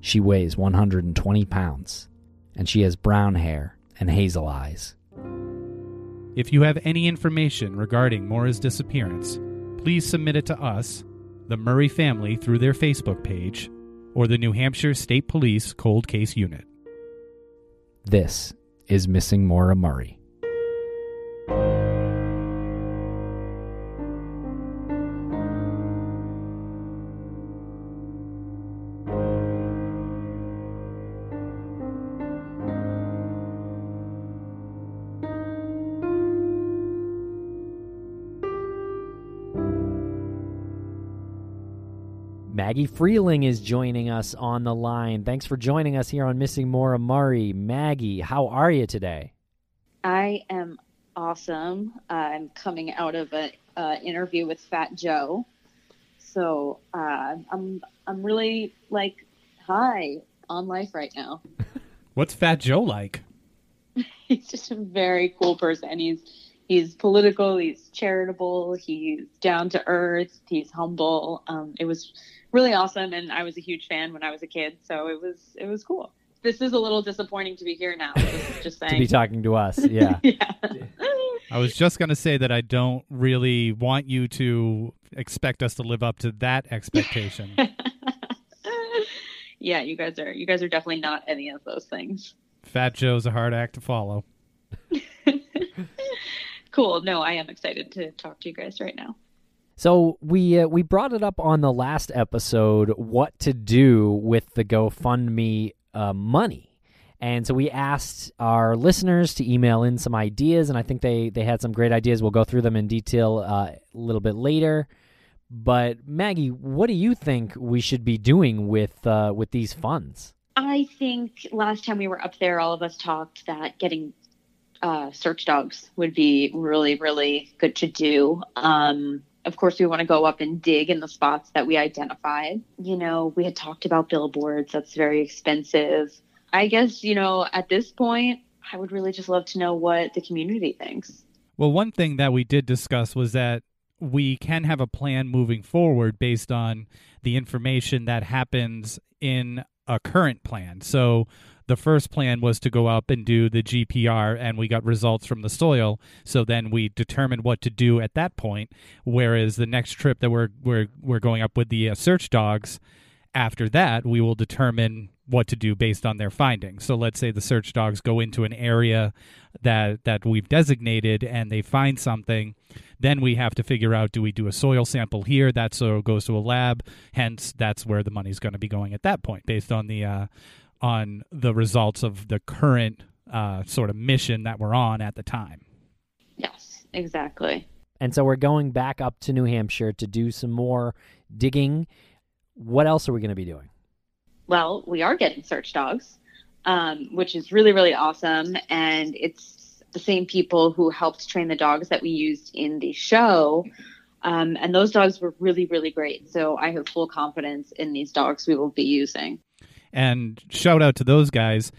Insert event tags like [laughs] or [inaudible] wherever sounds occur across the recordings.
She weighs 120 pounds, and she has brown hair and hazel eyes. If you have any information regarding Maura's disappearance, please submit it to us, the Murray family, through their Facebook page, or the New Hampshire State Police Cold Case Unit. This is Missing Maura Murray. Maggie Freleng is joining us on the line. Thanks for joining us here on Missing Maura Murray. Maggie, how are you today? I am awesome. I'm coming out of an uh, interview with Fat Joe, so uh, I'm I'm really like high on life right now. [laughs] What's Fat Joe like? [laughs] he's just a very cool person. He's he's political. He's charitable. He's down to earth. He's humble. Um, it was really awesome, and I was a huge fan when I was a kid, so it was it was cool. This is a little disappointing to be here now. Just, just [laughs] saying. to be talking to us, [laughs] yeah. yeah. I was just going to say that I don't really want you to expect us to live up to that expectation. [laughs] yeah, you guys are you guys are definitely not any of those things. Fat Joe's a hard act to follow. cool. No, I am excited to talk to you guys right now. So we uh, we brought it up on the last episode what to do with the GoFundMe uh, money. And so we asked our listeners to email in some ideas, and I think they, they had some great ideas. We'll go through them in detail uh, a little bit later. But Maggie, what do you think we should be doing with uh, with these funds? I think last time we were up there, all of us talked that getting uh, search dogs would be really, really good to do. Um, of course, we want to go up and dig in the spots that we identified. You know, we had talked about billboards, that's very expensive. I guess, you know, at this point, I would really just love to know what the community thinks. Well, one thing that we did discuss was that we can have a plan moving forward based on the information that happens in a current plan. So the first plan was to go up and do the GPR, and we got results from the soil. So then we determined what to do at that point. Whereas the next trip that we're we're we're going up with the uh, search dogs, after that we will determine what to do based on their findings. So let's say the search dogs go into an area that that we've designated and they find something, then we have to figure out do we do a soil sample here? That soil goes to a lab. Hence, that's where the money's going to be going at that point, based on the uh, on the results of the current uh, sort of mission that we're on at the time. Yes, exactly. And so we're going back up to New Hampshire to do some more digging. What else are we going to be doing? Well, we are getting search dogs, um, which is really, really awesome. And it's the same people who helped train the dogs that we used in the show. Um, and those dogs were really, really great. So I have full confidence in these dogs we will be using. And shout out to those guys.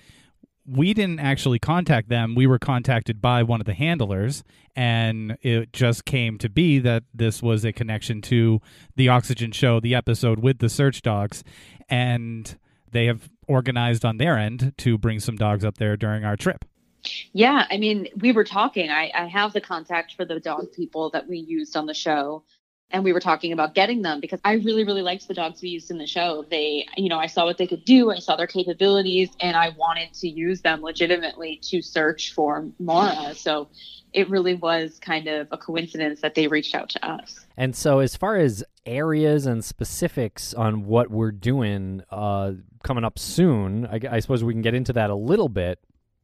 We didn't actually contact them. We were contacted by one of the handlers, and it just came to be that this was a connection to the Oxygen Show, the episode with the search dogs. And they have organized on their end to bring some dogs up there during our trip. Yeah, I mean, we were talking. I, I have the contact for the dog people that we used on the show and we were talking about getting them because I really, really liked the dogs we used in the show. They, you know, I saw what they could do, I saw their capabilities, and I wanted to use them legitimately to search for Maura. So it really was kind of a coincidence that they reached out to us. And so, as far as areas and specifics on what we're doing uh, coming up soon, I, I suppose we can get into that a little bit.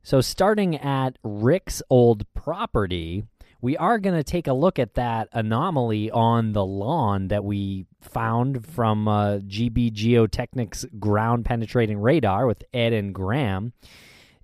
So, starting at Rick's old property, we are going to take a look at that anomaly on the lawn that we found from uh, GB Geotechnics ground penetrating radar with Ed and Graham.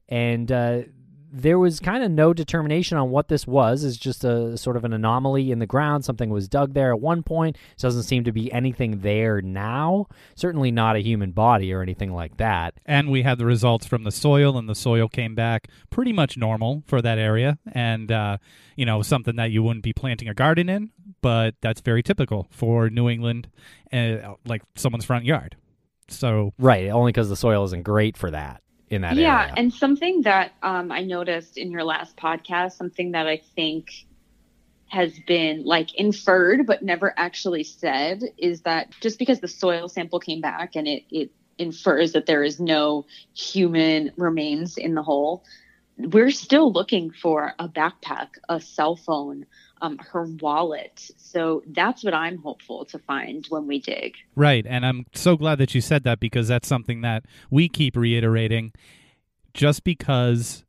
And uh, there was kind of no determination on what this was. It's just a sort of an anomaly in the ground. Something was dug there at one point. Doesn't seem to be anything there now. Certainly not a human body or anything like that. And we had the results from the soil, and the soil came back pretty much normal for that area. And, uh, you know, something that you wouldn't be planting a garden in, but that's very typical for New England, uh, like someone's front yard. So, right, only because the soil isn't great for that in that yeah, area. and something that um, I noticed in your last podcast, something that I think has been like inferred but never actually said is that just because the soil sample came back and it, it infers that there is no human remains in the hole, we're still looking for a backpack, a cell phone, um, her wallet. So that's what I'm hopeful to find when we dig. Right. And I'm so glad that you said that because that's something that we keep reiterating. Just because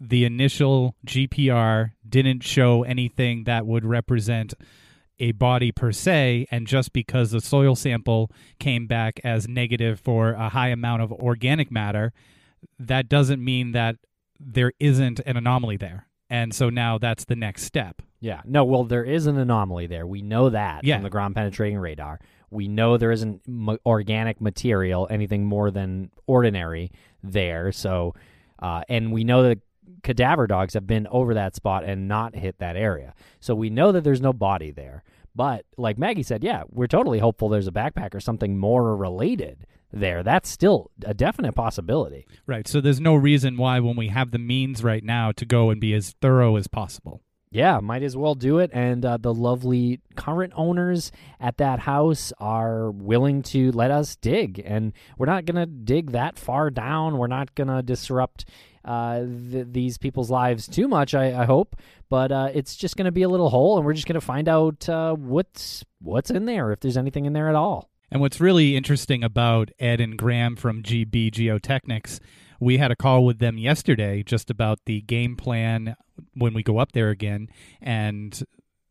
the initial GPR didn't show anything that would represent a body per se, and just because the soil sample came back as negative for a high amount of organic matter, that doesn't mean that there isn't an anomaly there. And so now that's the next step. Yeah. No, well, there is an anomaly there. We know that Yeah. from the ground penetrating radar. We know there isn't m- organic material, anything more than ordinary there. So, uh, and we know that cadaver dogs have been over that spot and not hit that area. So we know that there's no body there. But like Maggie said, yeah, we're totally hopeful there's a backpack or something more related there. That's still a definite possibility. Right. So there's no reason why, when we have the means right now, to go and be as thorough as possible. Yeah, might as well do it. And uh, the lovely current owners at that house are willing to let us dig. And we're not going to dig that far down. We're not going to disrupt uh, th- these people's lives too much, I, I hope. But uh, it's just going to be a little hole, and we're just going to find out uh, what's what's in there, if there's anything in there at all. And what's really interesting about Ed and Graham from GB Geotechnics, we had a call with them yesterday just about the game plan when we go up there again and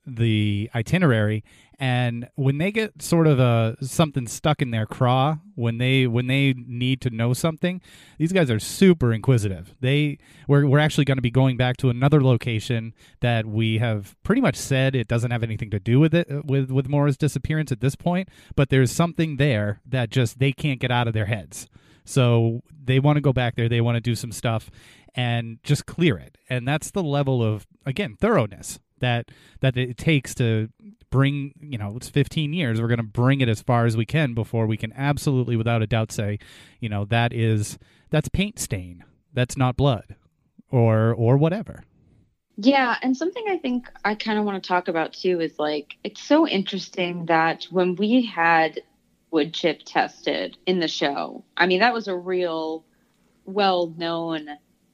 the itinerary. And when they get sort of a something stuck in their craw when they when they need to know something these guys are super inquisitive. They we're, we're actually going to be going back to another location that we have pretty much said it doesn't have anything to do with it uh, with with Maura's disappearance at this point but there's something there that just they can't get out of their heads so they want to go back there they want to do some stuff and just clear it. And that's the level of again thoroughness that that it takes to bring you know it's 15 years. We're going to bring it as far as we can before we can absolutely without a doubt say you know that is that's paint stain that's not blood or or whatever. Yeah, and something I think I kind of want to talk about too is like it's so interesting that when we had wood chip tested in the show, I mean that was a real well-known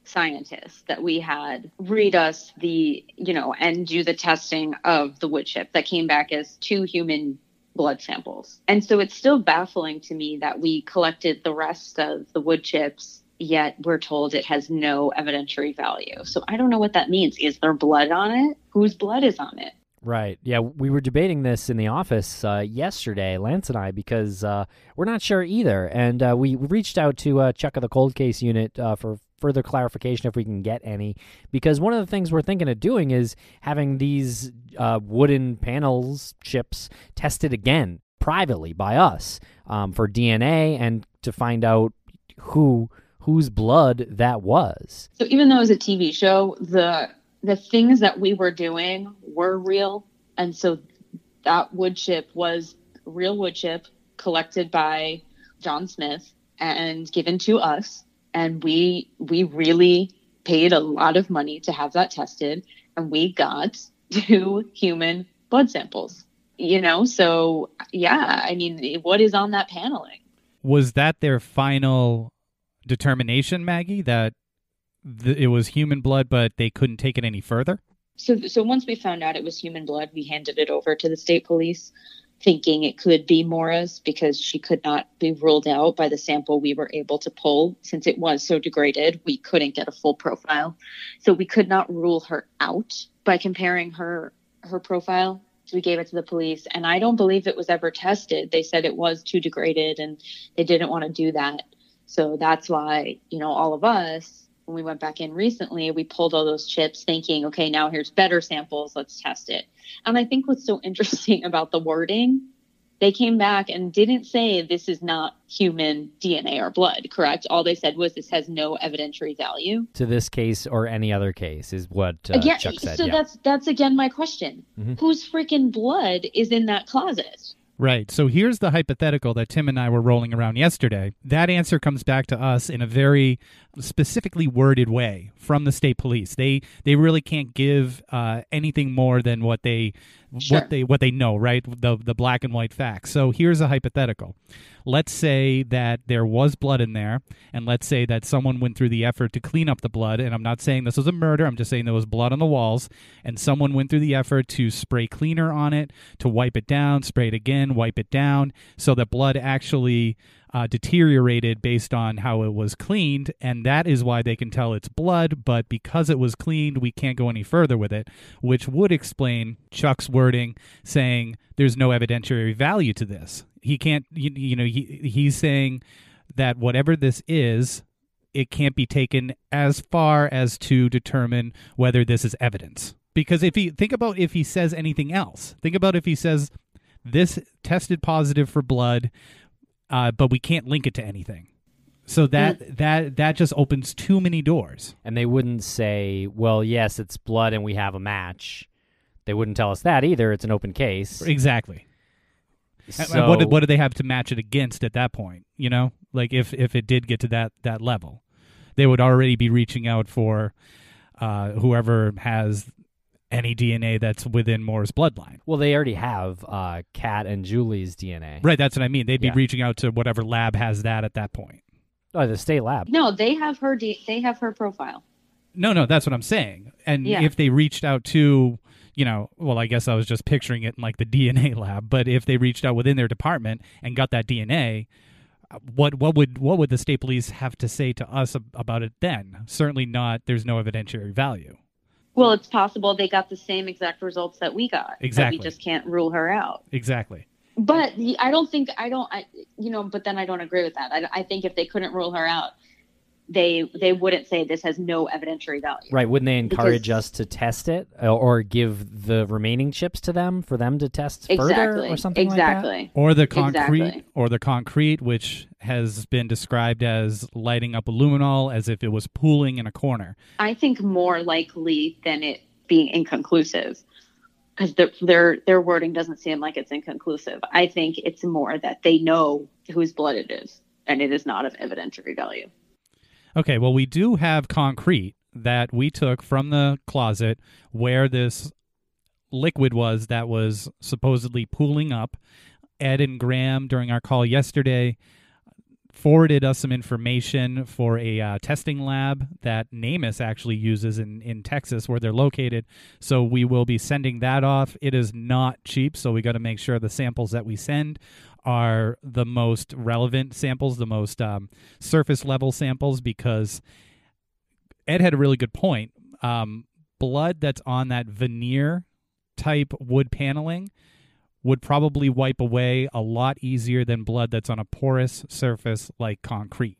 scientist that we had read us the, you know, and do the testing of the wood chip that came back as two human blood samples. And so it's still baffling to me that we collected the rest of the wood chips yet we're told it has no evidentiary value. So I don't know what that means. Is there blood on it? Whose blood is on it? Right. Yeah, we were debating this in the office uh, yesterday, Lance and I, because uh, we're not sure either. And uh, we reached out to uh, Chuck of the Cold Case Unit uh, for further clarification if we can get any. Because one of the things we're thinking of doing is having these uh, wooden panels, chips, tested again privately by us um, for DNA and to find out who whose blood that was. So even though it was a TV show, the the things that we were doing were real, and so that wood chip was real wood chip collected by John Smith and given to us, and we we really paid a lot of money to have that tested, and we got [laughs] two human blood samples. You know, so yeah, I mean, what is on that paneling? was that their final determination maggie that it was human blood but they couldn't take it any further So, so once we found out it was human blood, we handed it over to the state police, thinking it could be Maura's because she could not be ruled out by the sample we were able to pull. Since it was so degraded, we couldn't get a full profile. So we could not rule her out. by comparing her her profile. We gave it to the police, and I don't believe it was ever tested. They said it was too degraded, and they didn't want to do that. So that's why you know all of us when we went back in recently, we pulled all those chips thinking, okay, now here's better samples, let's test it. And I think what's so [laughs] interesting about the wording they came back and didn't say this is not human DNA or blood, correct? All they said was this has no evidentiary value. To this case or any other case is what uh, again, Chuck said. So yeah. that's that's again my question. Mm-hmm. Whose freaking blood is in that closet? Right. So here's the hypothetical that Tim and I were rolling around yesterday. That answer comes back to us in a very specifically worded way from the state police. They they really can't give uh, anything more than what they Sure. what they what they know, right? The the black and white facts. So here's a hypothetical. Let's say that there was blood in there, and let's say that someone went through the effort to clean up the blood. And I'm not saying this was a murder. I'm just saying there was blood on the walls, and someone went through the effort to spray cleaner on it, to wipe it down, spray it again, wipe it down, so that blood actually uh, deteriorated based on how it was cleaned, and that is why they can tell it's blood. But because it was cleaned, we can't go any further with it, which would explain Chuck's wording saying there's no evidentiary value to this. He can't, you, you know, he he's saying that whatever this is, it can't be taken as far as to determine whether this is evidence. Because if he think about if he says anything else, think about if he says this tested positive for blood uh, but we can't link it to anything. So that that that just opens too many doors. and they wouldn't say, "Well, yes, it's blood and we have a match." They wouldn't tell us that either. It's an open case. Exactly. So, and what do- what do they have to match it against at that point? You know, like if if it did get to that that level, they would already be reaching out for uh, whoever has any DNA that's within Maura's bloodline. well, they already have uh, Kat and Julie's DNA. Right. That's what I mean. They'd be Yeah. reaching out to whatever lab has that at that point. Oh, the state lab. No, they have her. D- they have her profile. No, no, that's what I'm saying. And Yeah. if they reached out to, you know, well, I guess I was just picturing it in like the DNA [laughs] lab, but if they reached out within their department and got that DNA, uh, what what would what would the state police have to say to us ab- about it then? Certainly not. There's no evidentiary value. Well, it's possible they got the same exact results that we got. Exactly. we just can't rule her out. Exactly. But I don't think I don't. I you know. But then I don't agree with that. I, I think if they couldn't rule her out, they they wouldn't say this has no evidentiary value. Right? Wouldn't they encourage Because- us to test it uh, or give the remaining chips to them for them to test further or something exactly. like that? Or the concrete, Exactly. or the concrete, which has been described as lighting up a luminol as if it was pooling in a corner. I think more likely than it being inconclusive, because their their their wording doesn't seem like it's inconclusive. I think it's more that they know whose blood it is, and it is not of evidentiary value. Okay, well, we do have concrete that we took from the closet where this liquid was that was supposedly pooling up. Ed and Graham, during our call yesterday, forwarded us some information for a uh, testing lab that NamUs actually uses in, in Texas, where they're located. So we will be sending that off. It is not cheap, so we got to make sure the samples that we send are the most relevant samples, the most um, surface level samples, because Ed had a really good point. Um, blood that's on that veneer type wood paneling would probably wipe away a lot easier than blood that's on a porous surface like concrete.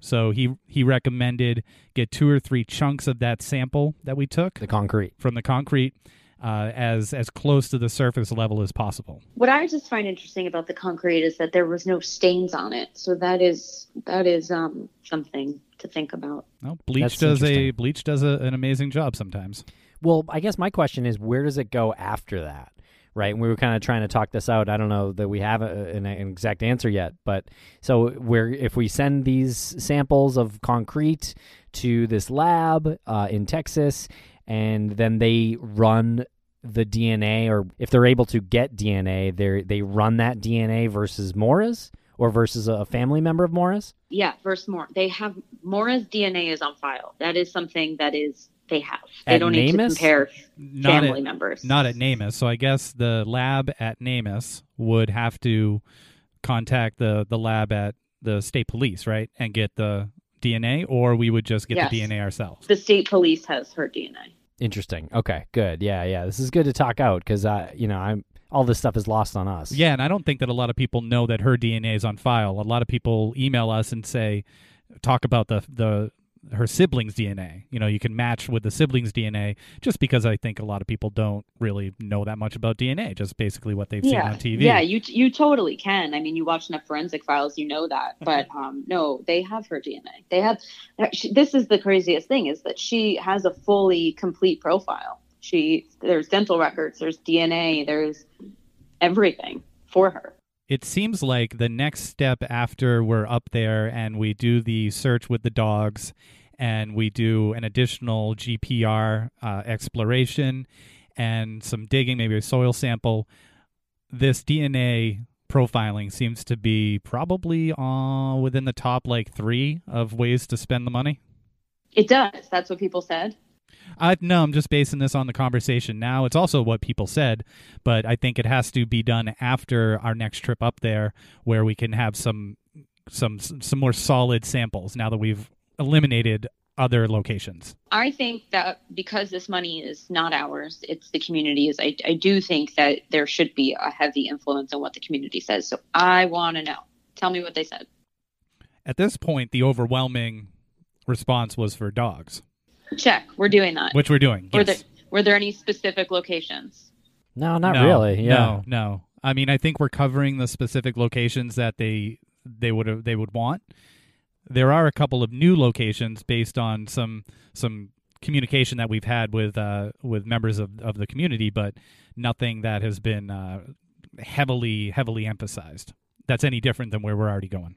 So he he recommended get two or three chunks of that sample that we took? The concrete. from the concrete uh, as as close to the surface level as possible. What I just find interesting about the concrete is that there was no stains on it, so that is that is um, something to think about. Well, bleach That's does a bleach does a, an amazing job sometimes. Well, I guess my question is, where does it go after that? Right, and we were kind of trying to talk this out. I don't know that we have a, an, an exact answer yet, but so we're if we send these samples of concrete to this lab uh, in Texas, and then they run the DNA, or if they're able to get DNA, they they run that DNA versus Maura's or versus a family member of Maura's. Yeah, versus Maura. They have Maura's DNA is on file. That is something that is they have. They At don't need to compare Not family at, members. not at NamUs. So I guess the lab at NamUs would have to contact the the lab at the state police, right, and get the DNA, or we would just get the DNA ourselves. the state police has her DNA. Interesting. Okay, good. Yeah, yeah. This is good to talk out because I, you know, I'm all this stuff is lost on us. Yeah, and I don't think that a lot of people know that her DNA is on file. A lot of people email us and say, talk about the the her siblings' DNA. You know, you can match with the siblings' DNA just because I think a lot of people don't really know that much about DNA, just basically what they've yeah. seen on TV. Yeah, you you totally can. I mean, you watch enough forensic files, you know that. [laughs] But um, no, they have her DNA. They have. This is the craziest thing is that she has a fully complete profile. She there's dental records, there's DNA, there's everything for her it seems like the next step after we're up there and we do the search with the dogs and we do an additional GPR uh, exploration and some digging, maybe a soil sample, this DNA profiling seems to be probably uh, within the top like three of ways to spend the money. It does. That's what people said. Uh, no, I'm just basing this on the conversation now. It's also what people said, but I think it has to be done after our next trip up there, where we can have some some some more solid samples. Now that we've eliminated other locations. I think that because this money is not ours, it's the community's. I, I do think that there should be a heavy influence on what the community says. So I want to know. Tell me what they said. At this point, the overwhelming response was for dogs. Check. We're doing that. Which we're doing. Were yes. there were there any specific locations? No, not no, really. Yeah. No, no. I mean, I think we're covering the specific locations that they they would have they would want. There are a couple of new locations based on some some communication that we've had with uh, with members of, of the community, but nothing that has been uh, heavily heavily emphasized. That's any different than where we're already going.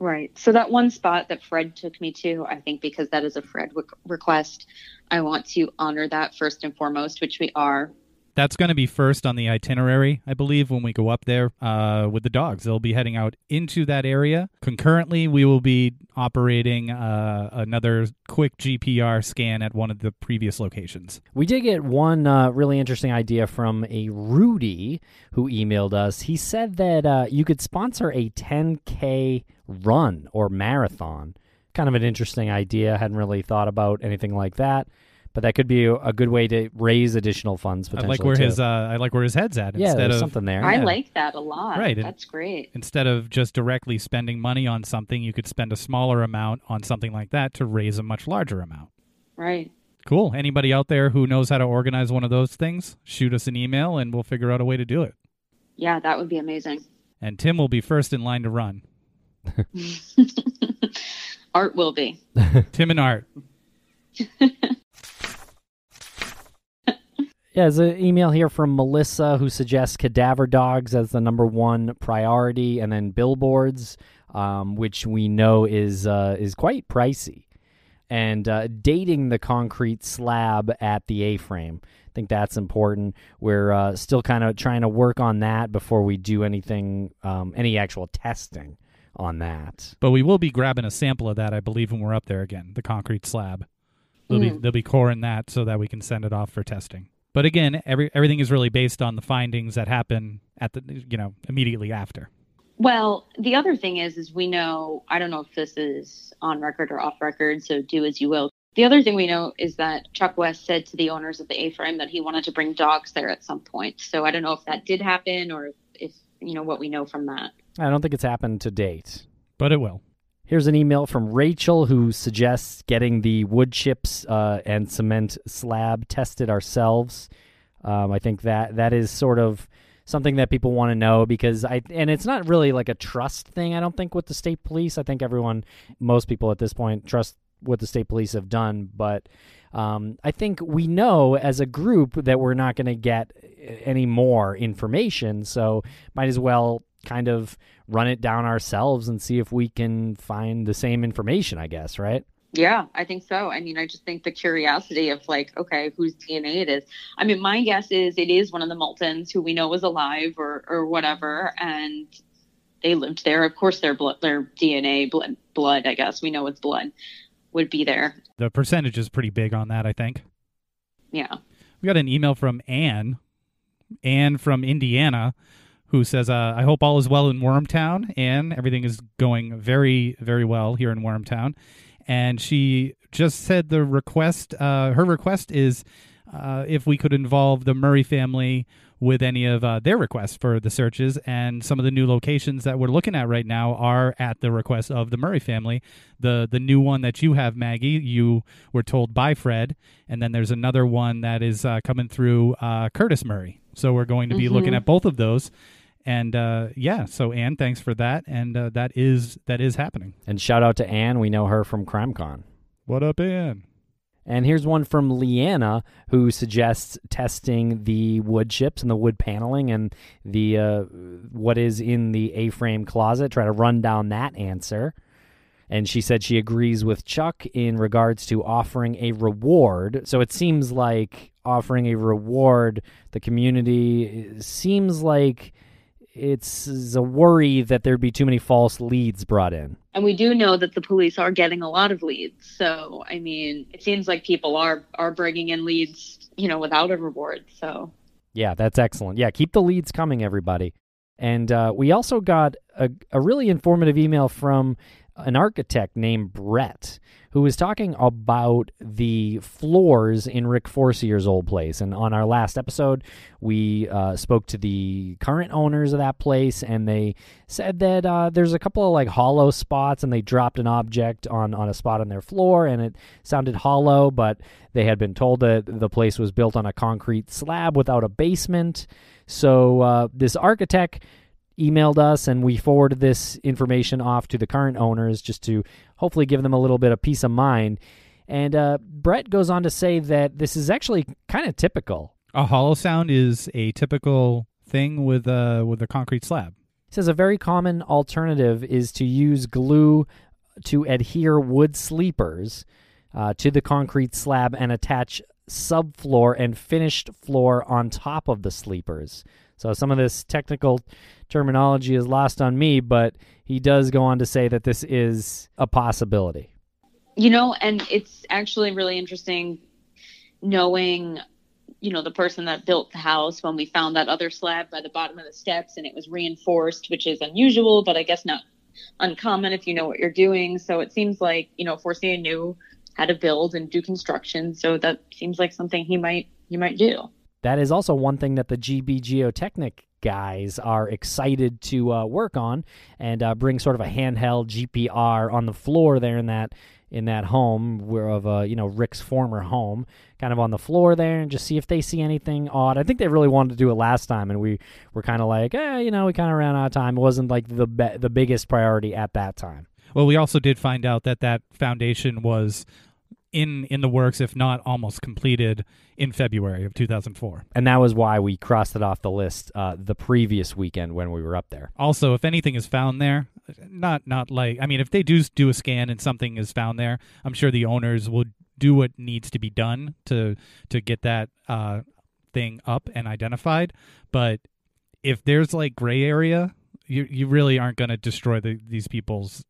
Right. So that one spot that Fred took me to, I think because that is a Fred re- request, I want to honor that first and foremost, which we are. That's going to be first on the itinerary, I believe, when we go up there uh, with the dogs. They'll be heading out into that area. Concurrently, we will be operating uh, another quick GPR scan at one of the previous locations. We did get one uh, really interesting idea from a Rudy who emailed us. He said that uh, you could sponsor a 10K run or marathon. Kind of an interesting idea. I hadn't really thought about anything like that but that could be a good way to raise additional funds. I like where too. his uh, I like where his head's at. Yeah, instead there's of, something there. I yeah. like that a lot. Right, that's great. Instead of just directly spending money on something, you could spend a smaller amount on something like that to raise a much larger amount. Right. Cool. Anybody out there who knows how to organize one of those things, shoot us an email and we'll figure out a way to do it. Yeah, that would be amazing. And Tim will be first in line to run. [laughs] Art will be. [laughs] Tim and Art. [laughs] Yeah, there's an email here from Melissa who suggests cadaver dogs as the number one priority, and then billboards, um, which we know is uh, is quite pricey, and uh, dating the concrete slab at the A-frame. I think that's important. We're uh, still kind of trying to work on that before we do anything, um, any actual testing on that. But we will be grabbing a sample of that, I believe, when we're up there again. The concrete slab. They'll Mm. be they'll be coring that so that we can send it off for testing. But again, every everything is really based on the findings that happen at the you know immediately after. Well, the other thing is, is we know. I don't know if this is on record or off record, so do as you will. The other thing we know is that Chuck West said to the owners of the A-frame that he wanted to bring dogs there at some point. So I don't know if that did happen or if you know what we know from that. I don't think it's happened to date. But it will. Here's an email from Rachel who suggests getting the wood chips uh, and cement slab tested ourselves. Um, I think that that is sort of something that people want to know because I and it's not really like a trust thing. I don't think with the state police. I think everyone, most people at this point, trust what the state police have done. But um, I think we know as a group that we're not going to get any more information. So might as well kind of run it down ourselves and see if we can find the same information, I guess, right? Yeah, I think so. I mean, I just think the curiosity of like, okay, whose DNA it is. I mean, my guess is it is one of the Moultons who we know is alive or or whatever, and they lived there. Of course, their blood, their DNA, blood, blood. I guess we know it's blood would be there. The percentage is pretty big on that, I think. Yeah. We got an email from Anne, Anne from Indiana, who says, uh, I hope all is well in Wormtown. and everything is going very, very well here in Wormtown. And she just said the request, uh, her request is uh, if we could involve the Murray family with any of uh, their requests for the searches. And some of the new locations that we're looking at right now are at the request of the Murray family. The the new one that you have, Maggie, you were told by Fred, and then there's another one that is uh, coming through uh, Curtis Murray. So we're going to be mm-hmm. looking at both of those. And uh, yeah, so Anne, thanks for that, and uh, that is that is happening. And shout out to Anne, we know her from CrimeCon. What up, Anne? And here's one from Leanna who suggests testing the wood chips and the wood paneling and the uh, what is in the A-frame closet. Try to run down that answer. And she said she agrees with Chuck in regards to offering a reward. So it seems like offering a reward, the community seems like it's a worry that there'd be too many false leads brought in. And we do know that the police are getting a lot of leads. So, I mean, it seems like people are are bringing in leads, you know, without a reward. So, yeah, that's excellent. Yeah, keep the leads coming, everybody. And uh, we also got a, a really informative email from an architect named Brett who was talking about the floors in Rick Forcier's old place. And on our last episode, we uh, spoke to the current owners of that place, and they said that uh, there's a couple of like hollow spots, and they dropped an object on on a spot on their floor, and it sounded hollow, but they had been told that the place was built on a concrete slab without a basement. So uh, this architect emailed us and we forwarded this information off to the current owners just to hopefully give them a little bit of peace of mind. And uh, Brett goes on to say that this is actually kind of typical. A hollow sound is a typical thing with a with a concrete slab. He says a very common alternative is to use glue to adhere wood sleepers uh, to the concrete slab and attach subfloor and finished floor on top of the sleepers. So some of this technical terminology is lost on me, but he does go on to say that this is a possibility. You know, and it's actually really interesting knowing, you know, the person that built the house when we found that other slab by the bottom of the steps and it was reinforced, which is unusual, but I guess not uncommon if you know what you're doing. So it seems like, you know, Forcier knew how to build and do construction. So that seems like something he might he might do. That is also one thing that the GB Geotechnic guys are excited to uh, work on and uh, bring sort of a handheld GPR on the floor there in that in that home where of uh, you know Rick's former home, kind of on the floor there, and just see if they see anything odd. I think they really wanted to do it last time, and we were kind of like, eh, you know, we kind of ran out of time. It wasn't like the be- the biggest priority at that time. Well, we also did find out that that foundation was in in the works, if not almost completed, in February of 2004. And that was why we crossed it off the list uh, the previous weekend when we were up there. Also, if anything is found there, not not like I mean, if they do do a scan and something is found there, I'm sure the owners will do what needs to be done to to get that uh, thing up and identified. But if there's like gray area, you you really aren't going to destroy the, these people's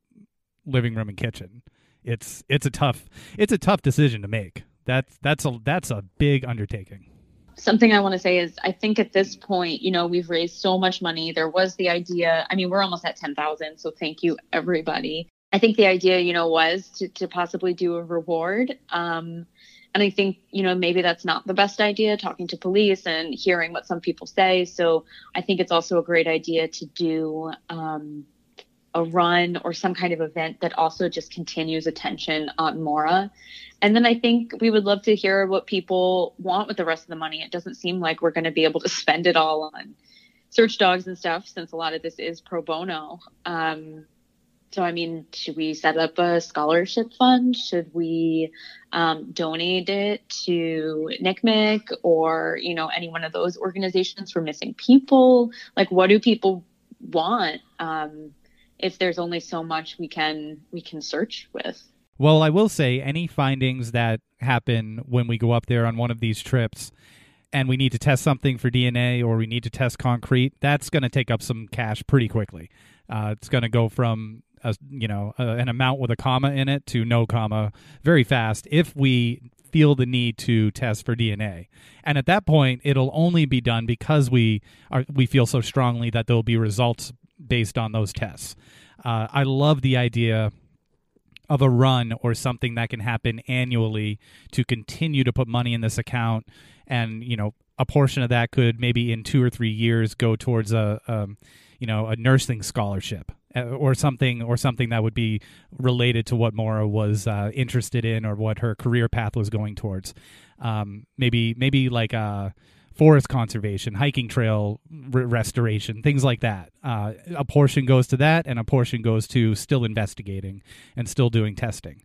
living room and kitchen it's it's a tough it's a tough decision to make. That's that's a that's a big undertaking. Something I want to say is I think at this point, you know, we've raised so much money. There was the idea. I mean, we're almost at 10,000, so thank you everybody. I think the idea, you know, was to, to possibly do a reward. Um, and I think, you know, maybe that's not the best idea, talking to police and hearing what some people say. So I think it's also a great idea to do um, a run or some kind of event that also just continues attention on Maura. And then I think we would love to hear what people want with the rest of the money. It doesn't seem like we're going to be able to [laughs] spend it all on search dogs and stuff since a lot of this is pro bono. Um, so, I mean, should we set up a scholarship fund? Should we um, donate it to NCMEC or, you know, any one of those organizations for missing people? Like, what do people want? Um, if there's only so much we can we can search with. Well, I will say any findings that happen when we go up there on one of these trips and we need to test something for DNA or we need to test concrete, that's going to take up some cash pretty quickly. Uh, it's going to go from a, you know a, an amount with a comma in it to no comma very fast if we feel the need to test for DNA. And at that point, it'll only be done because we are we feel so strongly that there'll be results based on those tests. Uh, I love the idea of a run or something that can happen annually to continue to put money in this account and you know a portion of that could maybe in two or three years go towards a um, you know a nursing scholarship uh, or something or something that would be related to what Maura was uh, interested in or what her career path was going towards. Um, maybe maybe like a forest conservation, hiking trail r- restoration, things like that. Uh, a portion goes to that, and a portion goes to still investigating and still doing testing.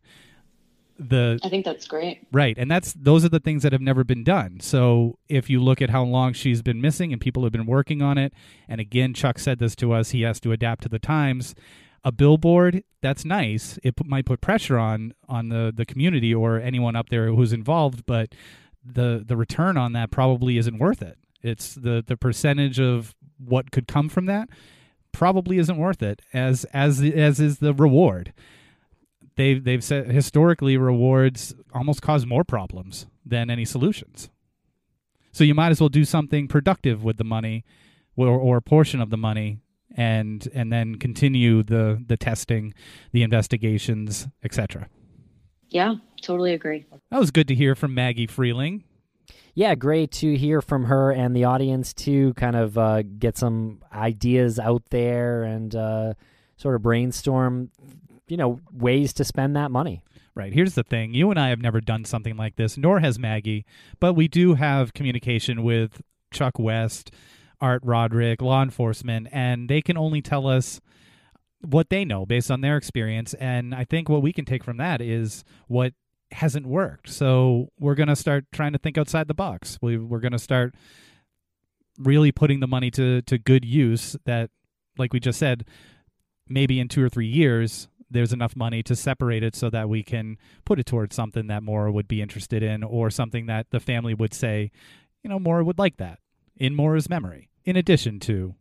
The I think that's great. Right, and that's those are the things that have never been done. So if you look at how long she's been missing, and people have been working on it, and again, Chuck said this to us, he has to adapt to the times. A billboard, that's nice. It p- might put pressure on on the the community or anyone up there who's involved, but the the return on that probably isn't worth it. It's the the percentage of what could come from that probably isn't worth it as as as is the reward they've they've said historically rewards almost cause more problems than any solutions. So you might as well do something productive with the money, or, or a portion of the money, and and then continue the the testing, the investigations, etc. Yeah, totally agree. That was good to hear from Maggie Freleng. Yeah, great to hear from her and the audience too. Kind of uh, get some ideas out there and uh, sort of brainstorm, you know, ways to spend that money. Right. Here's the thing. You and I have never done something like this, nor has Maggie, but we do have communication with Chuck West, Art Roderick, law enforcement, and they can only tell us what they know based on their experience. And I think what we can take from that is what hasn't worked. So we're going to start trying to think outside the box. We, we're going to start really putting the money to, to good use that, like we just said, maybe in two or three years, there's enough money to separate it so that we can put it towards something that Maura would be interested in or something that the family would say, you know, Maura would like that in Maura's memory, in addition to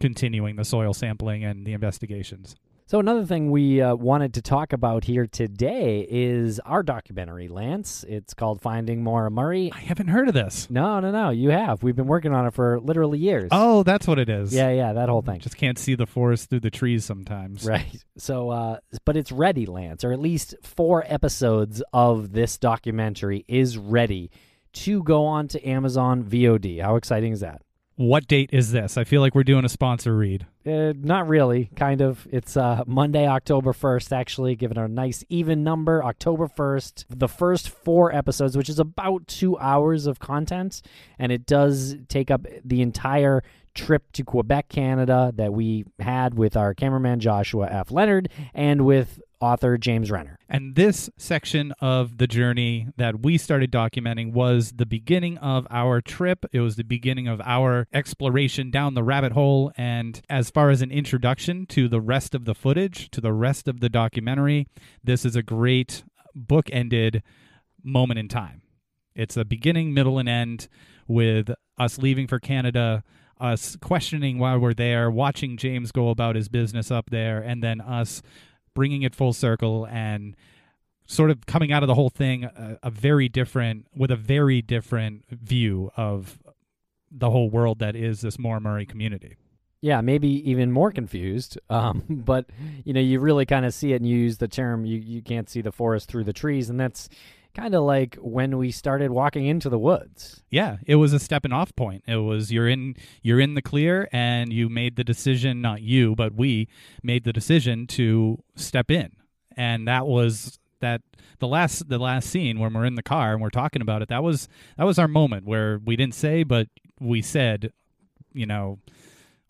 continuing the soil sampling and the investigations. So another thing we uh, wanted to talk about here today is our documentary, Lance. It's called Finding Maura Murray. I haven't heard of this. No, no, no. You have. We've been working on it for literally years. Oh, that's what it is. yeah, yeah, that whole thing. Just can't see the forest through the trees sometimes. Right. So, uh, but it's ready, Lance, or at least four episodes of this documentary is ready to go on to Amazon VOD. How exciting is that? What date is this? I feel like we're doing a sponsor read. Uh, not really, kind of. It's uh, Monday, October 1st, actually, given a nice even number, October 1st. The first four episodes, which is about two hours of content, and it does take up the entire trip to Quebec, Canada that we had with our cameraman Joshua F. Leonard and with author James Renner. And this section of the journey that we started documenting was the beginning of our trip. It was the beginning of our exploration down the rabbit hole. And as far as an introduction to the rest of the footage, to the rest of the documentary, this is a great book-ended moment in time. It's a beginning, middle, and end with us leaving for Canada, us questioning why we're there, watching James go about his business up there, and then us bringing it full circle and sort of coming out of the whole thing a, a very different with a very different view of the whole world that is this Maura Murray community. Yeah, maybe even more confused. Um, [laughs] but you know, you really kind of see it, and you use the term you you can't see the forest through the trees, and that's kind of like when we started walking into the woods. Yeah, it was a stepping off point. It was you're in you're in the clear and you made the decision, not you, but we made the decision to step in. And that was that the last the last scene when we're in the car and we're talking about it, that was that was our moment where we didn't say but we said, you know,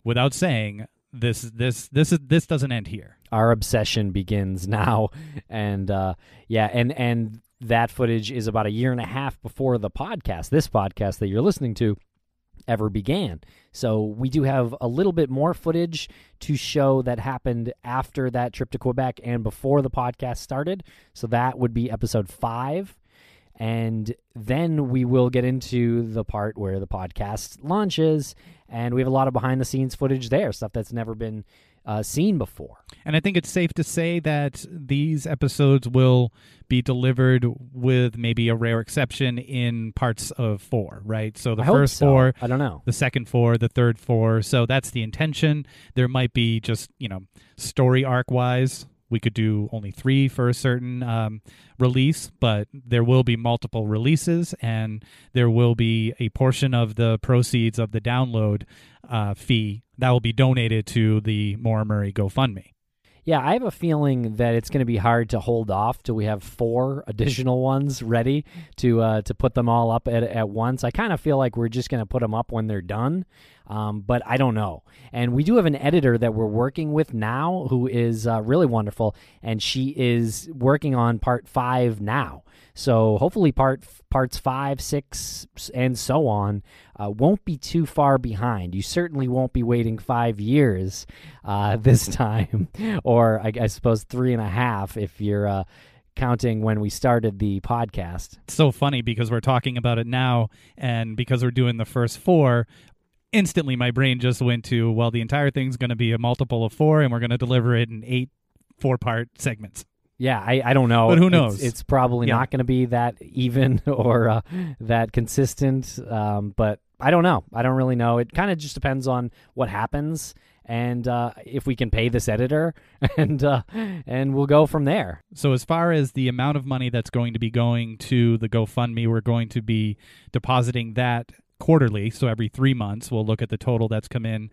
without saying this this this is this doesn't end here. Our obsession begins now, and uh, yeah, and and that footage is about a year and a half before the podcast, this podcast that you're listening to, ever began. So we do have a little bit more footage to show that happened after that trip to Quebec and before the podcast started. So that would be episode five. And then we will get into the part where the podcast launches. And we have a lot of behind the scenes footage there, stuff that's never been uh, seen before. And I think it's safe to say that these episodes will be delivered with maybe a rare exception in parts of four, right? So the I first so. four, I don't know. the second four, the third four. So that's the intention. There might be just, you know, story arc wise, we could do only three for a certain um, release, but there will be multiple releases, and there will be a portion of the proceeds of the download uh, fee that will be donated to the Maura Murray GoFundMe. Yeah, I have a feeling that it's going to be hard to hold off till we have four [laughs] additional ones ready to uh, to put them all up at, at once. I kind of feel like we're just going to put them up when they're done, um, but I don't know. And we do have an editor that we're working with now who is uh, really wonderful, and she is working on part five now. So hopefully, part parts five, six, and so on uh, won't be too far behind. You certainly won't be waiting five years uh, [laughs] this time, or I, I, suppose three and a half if you're uh, counting when we started the podcast. It's so funny because we're talking about it now, and because we're doing the first four, instantly my brain just went to well, the entire thing's going to be a multiple of four, and we're going to deliver it in eight four part segments. Yeah, I, I don't know. But who knows? It's, it's probably yeah. not going to be that even [laughs] or uh, that consistent. Um, but I don't know. I don't really know. It kind of just depends on what happens and uh, if we can pay this editor, [laughs] and uh, and we'll go from there. So as far as the amount of money that's going to be going to the GoFundMe, we're going to be depositing that quarterly. So every three months, we'll look at the total that's come in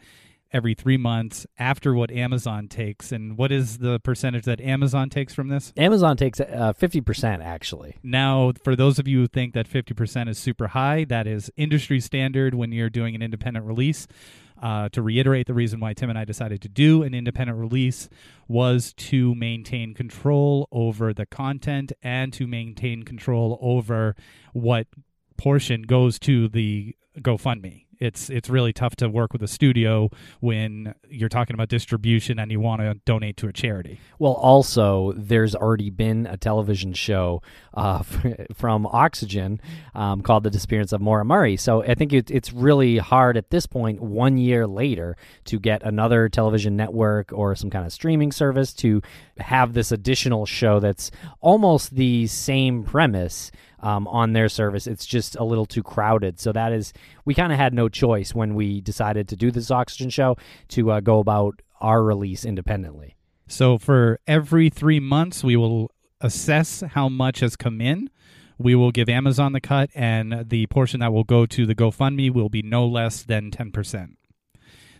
every three months after what Amazon takes. And what is the percentage that Amazon takes from this? Amazon takes uh, 50% actually. Now, for those of you who think that 50% is super high, that is industry standard when you're doing an independent release. Uh, to reiterate, the reason why Tim and I decided to do an independent release was to maintain control over the content and to maintain control over what portion goes to the GoFundMe it's it's really tough to work with a studio when you're talking about distribution and you want to donate to a charity. Well, also there's already been a television show uh, [laughs] from Oxygen um, called The Disappearance of Murray. So I think it, it's really hard at this point, one year later, to get another television network or some kind of streaming service to have this additional show that's almost the same premise um, on their service. It's just a little too crowded. So that is, we kind of had no choice when we decided to do this Oxygen show to uh, go about our release independently. So for every three months, we will assess how much has come in. We will give Amazon the cut, and the portion that will go to the GoFundMe will be no less than 10%.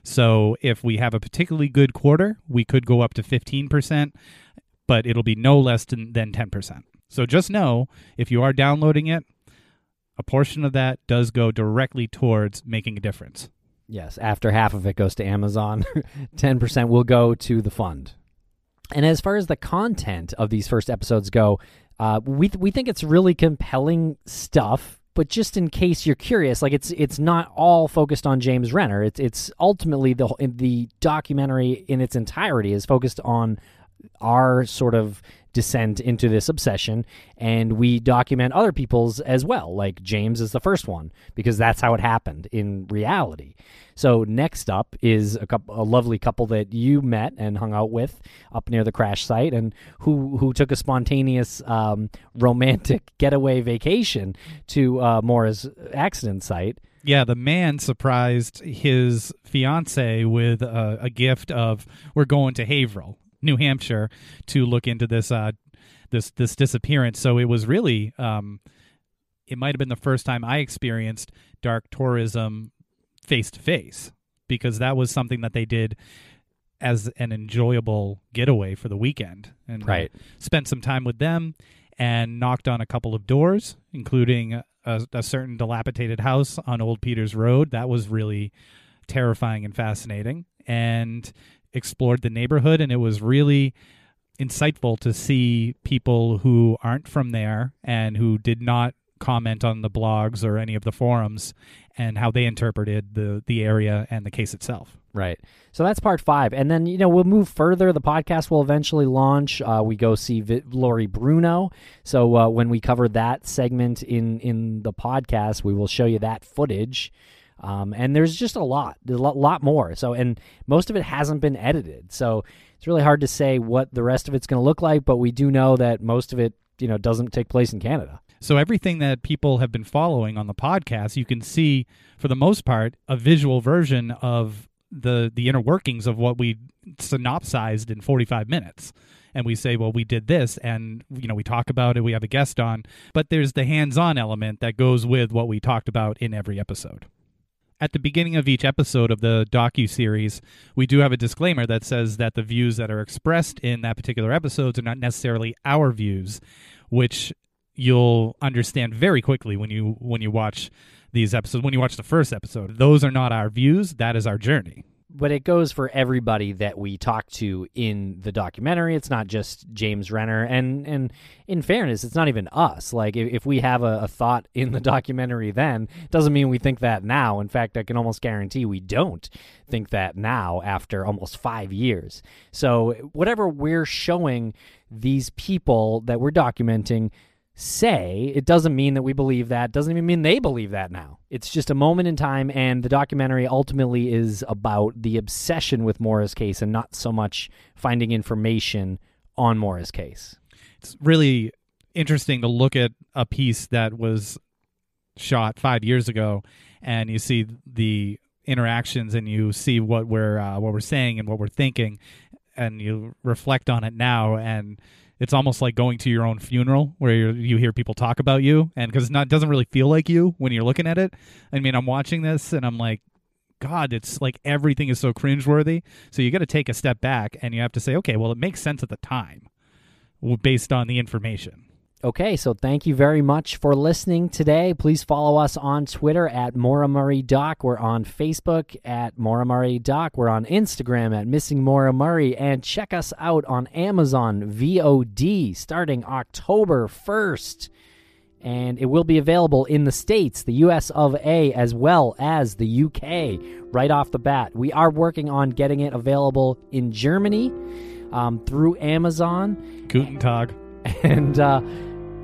So if we have a particularly good quarter, we could go up to 15%, but it'll be no less than, than 10%. So just know if you are downloading it, a portion of that does go directly towards making a difference. Yes, after half of it goes to Amazon, [laughs] 10% will go to the fund. And as far as the content of these first episodes go, uh, we th- we think it's really compelling stuff. But just in case you're curious, like it's it's not all focused on James Renner. It's it's ultimately the the documentary in its entirety is focused on our sort of descent into this obsession and we document other people's as well like james is the first one because that's how it happened in reality so next up is a couple a lovely couple that you met and hung out with up near the crash site and who who took a spontaneous um, romantic [laughs] getaway vacation to uh, accident site yeah, the man surprised his fiance with a, a, gift of we're going to Haverhill. New Hampshire to look into this uh, this this disappearance. So it was really um, it might have been the first time I experienced dark tourism face to face because that was something that they did as an enjoyable getaway for the weekend and right. Uh, spent some time with them and knocked on a couple of doors including a, a certain dilapidated house on Old Peters Road that was really terrifying and fascinating and explored the neighborhood, and it was really insightful to see people who aren't from there and who did not comment on the blogs or any of the forums and how they interpreted the the area and the case itself. Right. So that's part five, and then you know we'll move further. The podcast will eventually launch. Uh, we go see v- Lori Bruno. So uh, when we cover that segment in in the podcast, we will show you that footage. Um, and there's just a lot, there's a lot more. So, and most of it hasn't been edited. So it's really hard to say what the rest of it's going to look like, but we do know that most of it, you know, doesn't take place in Canada. So everything that people have been following on the podcast, you can see for the most part a visual version of the the inner workings of what we synopsized in 45 minutes. and we say, well, we did this, and you know, we talk about it, we have a guest on, but there's the hands-on element that goes with what we talked about in every episode. At the beginning of each episode of the docu series, we do have a disclaimer that says that the views that are expressed in that particular episodes are not necessarily our views, which you'll understand very quickly when you when you watch these episodes. When you watch the first episode, those are not our views. That is our journey but it goes for everybody that we talk to in the documentary. It's not just James Renner, and and in fairness, it's not even us. Like if, if we have a, a, thought in the [laughs] documentary, then doesn't mean we think that now. In fact, I can almost guarantee we don't think that now after almost five years. So whatever we're showing these people that we're documenting say, it doesn't mean that we believe that. Doesn't even mean they believe that now. It's just a moment in time, and the documentary ultimately is about the obsession with Maura's case and not so much finding information on Maura's case. It's really interesting to look at a piece that was shot five years ago, and you see the interactions, and you see what we're uh, what we're saying and what we're thinking, and you reflect on it now, and it's almost like going to your own funeral where you hear people talk about you and because it doesn't really feel like you when you're looking at it. I mean i'm watching this and i'm like god it's like everything is so cringeworthy. So you got to take a step back and you have to say okay well it makes sense at the time based on the information Okay, so thank you very much for listening today. Please follow us on Twitter at Maura Murray Doc. We're on Facebook at Maura Murray Doc. We're on Instagram at Missing Maura Murray. And check us out on Amazon VOD starting October 1st. And it will be available in the States, the US of A, as well as the UK right off the bat. We are working on getting it available in Germany um, through Amazon. Guten Tag. [laughs] And, uh,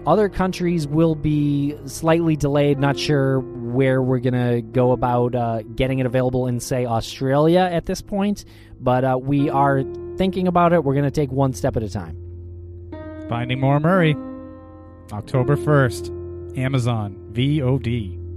other countries will be slightly delayed. Not sure where we're going to go about uh, getting it available in, say, Australia at this point, but uh, we are thinking about it. We're going to take one step at a time. Finding Maura Murray, October 1st, Amazon, VOD.